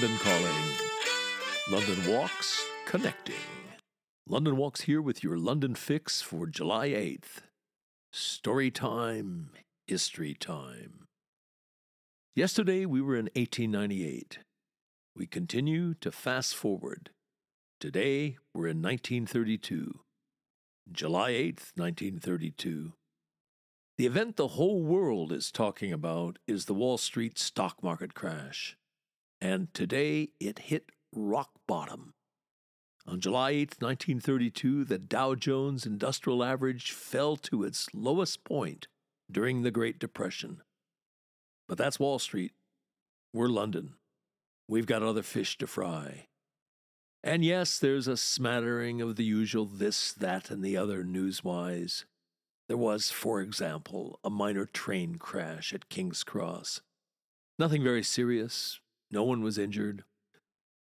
London Calling. London Walks Connecting. London Walks here with your London fix for July 8th. Story time, history time. Yesterday we were in 1898. We continue to fast forward. Today we're in 1932. July 8th, 1932. The event the whole world is talking about is the Wall Street stock market crash. And today it hit rock bottom. On July 8, 1932, the Dow Jones Industrial Average fell to its lowest point during the Great Depression. But that's Wall Street. We're London. We've got other fish to fry. And yes, there's a smattering of the usual this, that, and the other newswise. There was, for example, a minor train crash at King's Cross. Nothing very serious, no one was injured.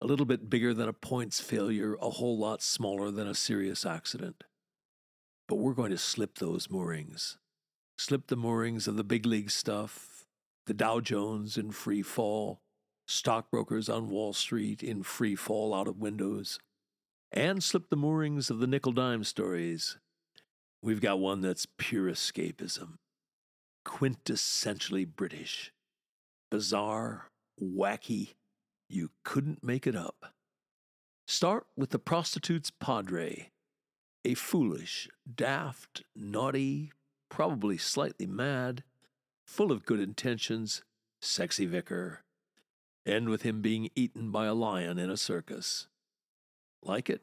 A little bit bigger than a points failure, a whole lot smaller than a serious accident. But we're going to slip those moorings. Slip the moorings of the big league stuff, the Dow Jones in free fall, stockbrokers on Wall Street in free fall out of windows, and slip the moorings of the nickel dime stories. We've got one that's pure escapism, quintessentially British, bizarre, wacky, you couldn't make it up. Start with the prostitute's padre, a foolish, daft, naughty, probably slightly mad, full of good intentions, sexy vicar. End with him being eaten by a lion in a circus. Like it?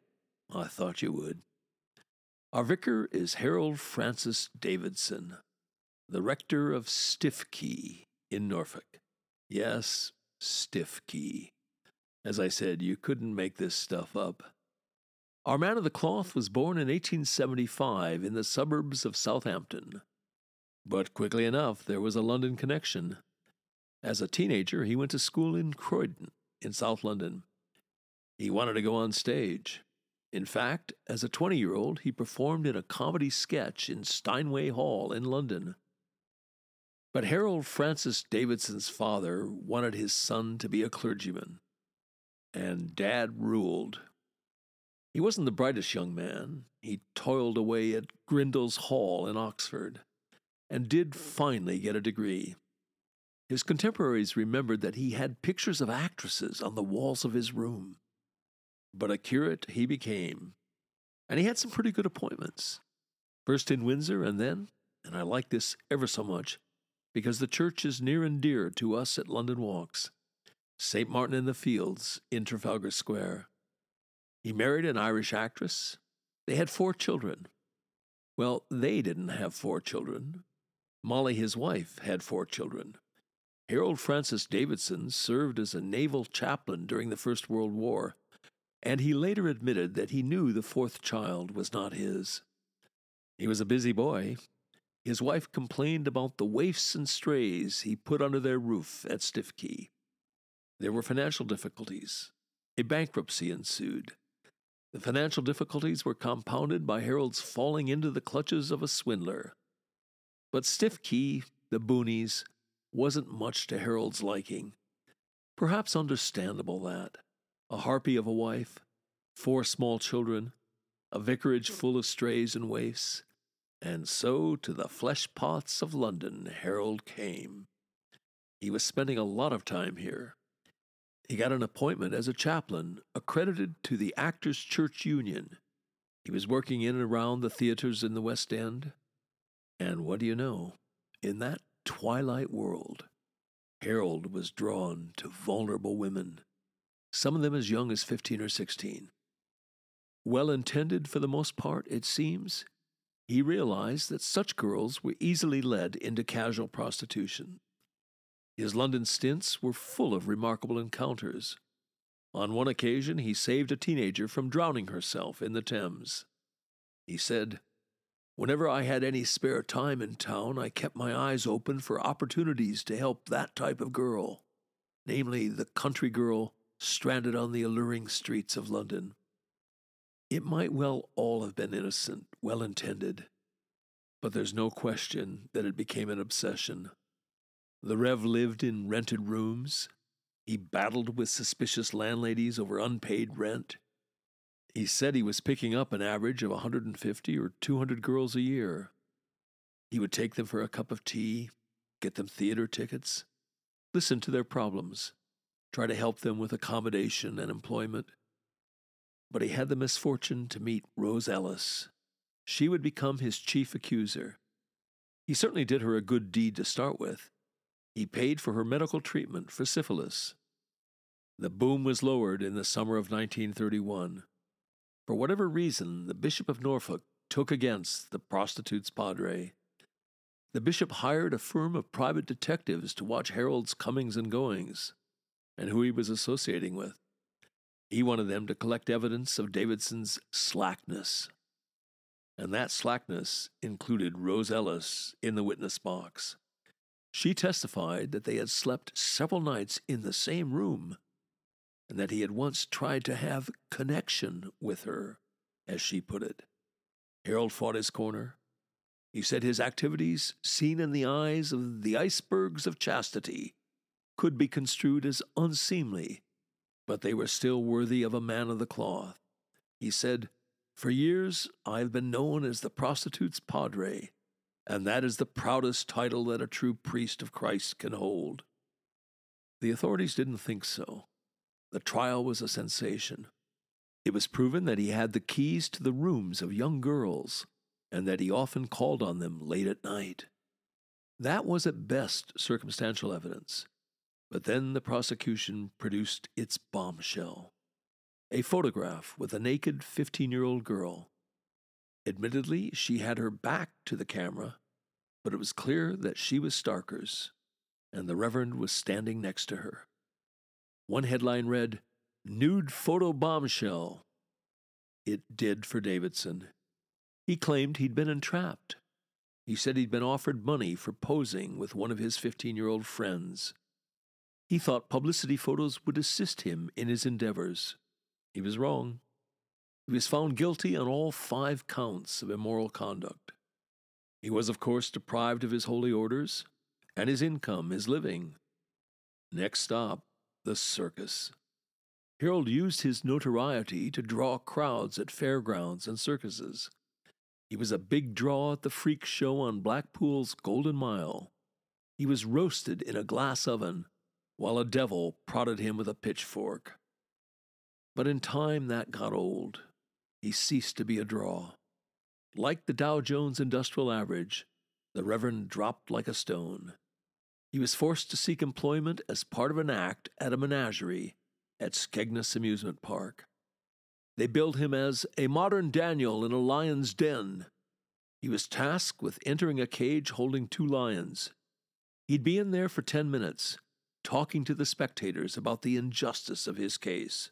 I thought you would. Our vicar is Harold Francis Davidson, the rector of Stiffkey in Norfolk. Yes, Stiffkey. As I said, you couldn't make this stuff up. Our man of the cloth was born in 1875 in the suburbs of Southampton. But quickly enough, there was a London connection. As a teenager, he went to school in Croydon, in South London. He wanted to go on stage. In fact, as a 20 year old, he performed in a comedy sketch in Steinway Hall in London. But Harold Francis Davidson's father wanted his son to be a clergyman, and Dad ruled. He wasn't the brightest young man. He toiled away at Grindals Hall in Oxford, and did finally get a degree. His contemporaries remembered that he had pictures of actresses on the walls of his room. But a curate he became, and he had some pretty good appointments. First in Windsor, and then, and I like this ever so much, because the church is near and dear to us at London Walks. St. Martin in the Fields in Trafalgar Square. He married an Irish actress. They had four children. Well, they didn't have four children. Molly, his wife, had four children. Harold Francis Davidson served as a naval chaplain during the First World War, and he later admitted that he knew the fourth child was not his. He was a busy boy, his wife complained about the waifs and strays he put under their roof at Stiffkey. There were financial difficulties. A bankruptcy ensued. The financial difficulties were compounded by Harold's falling into the clutches of a swindler. But Stiffkey, the boonies, wasn't much to Harold's liking. Perhaps understandable that. A harpy of a wife, four small children, a vicarage full of strays and waifs, and so to the flesh pots of London Harold came. He was spending a lot of time here. He got an appointment as a chaplain, accredited to the Actors' Church Union. He was working in and around the theaters in the West End. And what do you know? In that twilight world, Harold was drawn to vulnerable women, some of them as young as 15 or 16. Well intended for the most part, it seems, he realized that such girls were easily led into casual prostitution. His London stints were full of remarkable encounters. On one occasion, he saved a teenager from drowning herself in the Thames. He said, Whenever I had any spare time in town, I kept my eyes open for opportunities to help that type of girl, namely the country girl stranded on the alluring streets of London. It might well all have been innocent, well intended, but there's no question that it became an obsession. The Rev lived in rented rooms. He battled with suspicious landladies over unpaid rent. He said he was picking up an average of 150 or 200 girls a year. He would take them for a cup of tea, get them theater tickets, listen to their problems, try to help them with accommodation and employment. But he had the misfortune to meet Rose Ellis. She would become his chief accuser. He certainly did her a good deed to start with. He paid for her medical treatment for syphilis. The boom was lowered in the summer of 1931. For whatever reason, the Bishop of Norfolk took against the prostitute's padre. The bishop hired a firm of private detectives to watch Harold's comings and goings and who he was associating with. He wanted them to collect evidence of Davidson's slackness. And that slackness included Rose Ellis in the witness box. She testified that they had slept several nights in the same room and that he had once tried to have connection with her, as she put it. Harold fought his corner. He said his activities, seen in the eyes of the icebergs of chastity, could be construed as unseemly, but they were still worthy of a man of the cloth. He said, For years I have been known as the prostitute's padre, and that is the proudest title that a true priest of Christ can hold. The authorities didn't think so. The trial was a sensation. It was proven that he had the keys to the rooms of young girls and that he often called on them late at night. That was at best circumstantial evidence. But then the prosecution produced its bombshell a photograph with a naked 15 year old girl. Admittedly, she had her back to the camera, but it was clear that she was Starker's, and the Reverend was standing next to her. One headline read, Nude Photo Bombshell. It did for Davidson. He claimed he'd been entrapped. He said he'd been offered money for posing with one of his 15 year old friends. He thought publicity photos would assist him in his endeavors. He was wrong. He was found guilty on all five counts of immoral conduct. He was, of course, deprived of his holy orders and his income, his living. Next stop, the circus. Harold used his notoriety to draw crowds at fairgrounds and circuses. He was a big draw at the freak show on Blackpool's Golden Mile. He was roasted in a glass oven while a devil prodded him with a pitchfork. But in time that got old. He ceased to be a draw. Like the Dow Jones Industrial Average, the Reverend dropped like a stone. He was forced to seek employment as part of an act at a menagerie at Skegness Amusement Park. They billed him as a modern Daniel in a lion's den. He was tasked with entering a cage holding two lions. He'd be in there for ten minutes, talking to the spectators about the injustice of his case.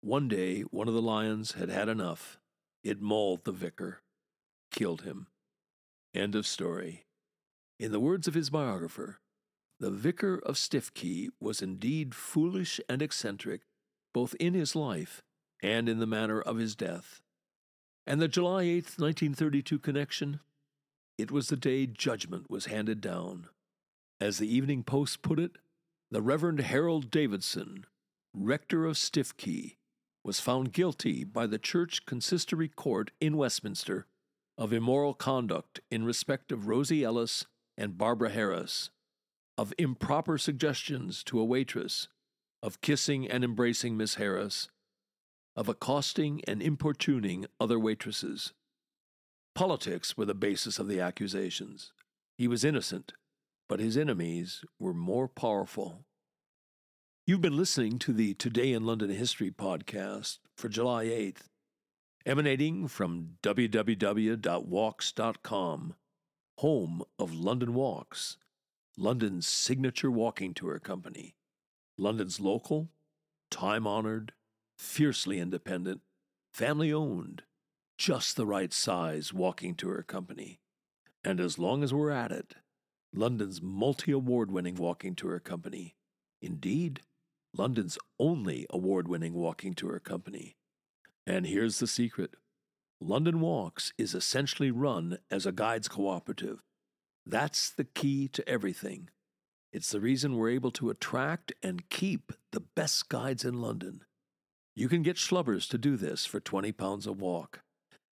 One day, one of the lions had had enough. It mauled the vicar, killed him. End of story. In the words of his biographer, the vicar of Stiffkey was indeed foolish and eccentric, both in his life and in the manner of his death. And the July 8, 1932 connection? It was the day judgment was handed down. As the Evening Post put it, the Reverend Harold Davidson, rector of Stiffkey, was found guilty by the Church Consistory Court in Westminster of immoral conduct in respect of Rosie Ellis and Barbara Harris of improper suggestions to a waitress, of kissing and embracing Miss Harris, of accosting and importuning other waitresses. Politics were the basis of the accusations. He was innocent, but his enemies were more powerful. You've been listening to the Today in London History podcast for July 8th, emanating from www.walks.com, home of London Walks London's signature walking tour company, London's local, time honored, fiercely independent, family owned, just the right size walking tour company. And as long as we're at it, London's multi award winning walking tour company. Indeed, London's only award winning walking tour company. And here's the secret London Walks is essentially run as a guides cooperative. That's the key to everything. It's the reason we're able to attract and keep the best guides in London. You can get schlubbers to do this for 20 pounds a walk,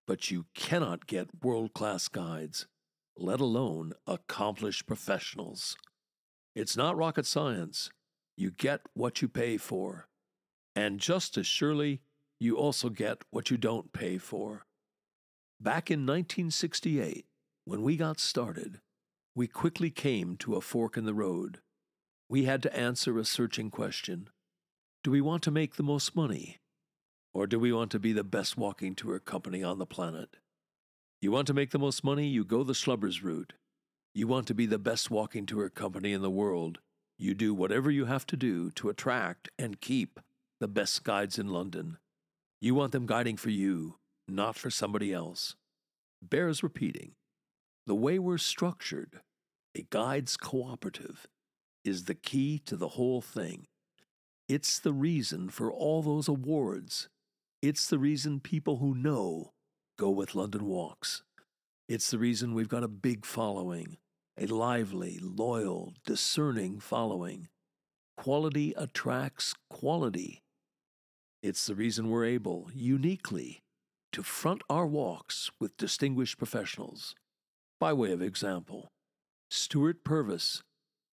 but you cannot get world class guides, let alone accomplished professionals. It's not rocket science. You get what you pay for. And just as surely, you also get what you don't pay for. Back in 1968, when we got started, we quickly came to a fork in the road. We had to answer a searching question Do we want to make the most money? Or do we want to be the best walking tour company on the planet? You want to make the most money, you go the Schlubbers route. You want to be the best walking tour company in the world, you do whatever you have to do to attract and keep the best guides in London. You want them guiding for you, not for somebody else. Bears repeating. The way we're structured, a guides cooperative, is the key to the whole thing. It's the reason for all those awards. It's the reason people who know go with London Walks. It's the reason we've got a big following, a lively, loyal, discerning following. Quality attracts quality. It's the reason we're able, uniquely, to front our walks with distinguished professionals. By way of example, Stewart Purvis,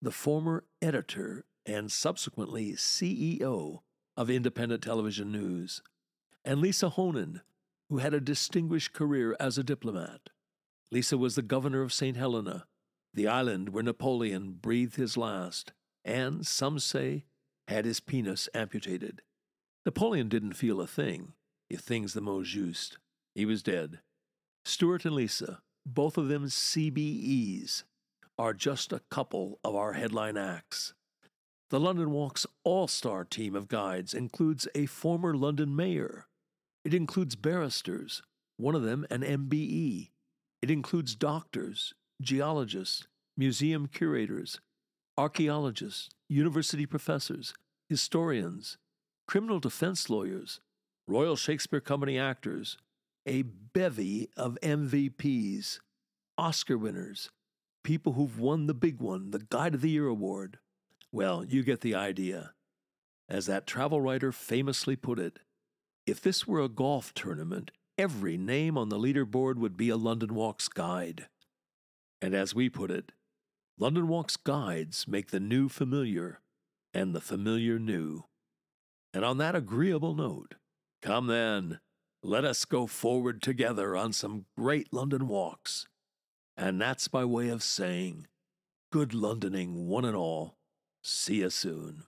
the former editor and subsequently CEO of Independent Television News, and Lisa Honan, who had a distinguished career as a diplomat. Lisa was the governor of St. Helena, the island where Napoleon breathed his last, and, some say, had his penis amputated. Napoleon didn't feel a thing, if things the mot juste. He was dead. Stewart and Lisa, both of them CBEs, are just a couple of our headline acts. The London Walk's all star team of guides includes a former London mayor. It includes barristers, one of them an MBE. It includes doctors, geologists, museum curators, archaeologists, university professors, historians, criminal defense lawyers, Royal Shakespeare Company actors, a bevy of MVPs, Oscar winners, people who've won the big one, the Guide of the Year award. Well, you get the idea. As that travel writer famously put it, if this were a golf tournament, every name on the leaderboard would be a London Walks guide. And as we put it, London Walks guides make the new familiar and the familiar new. And on that agreeable note, come then, let us go forward together on some great London walks. And that's by way of saying, good Londoning, one and all. See you soon.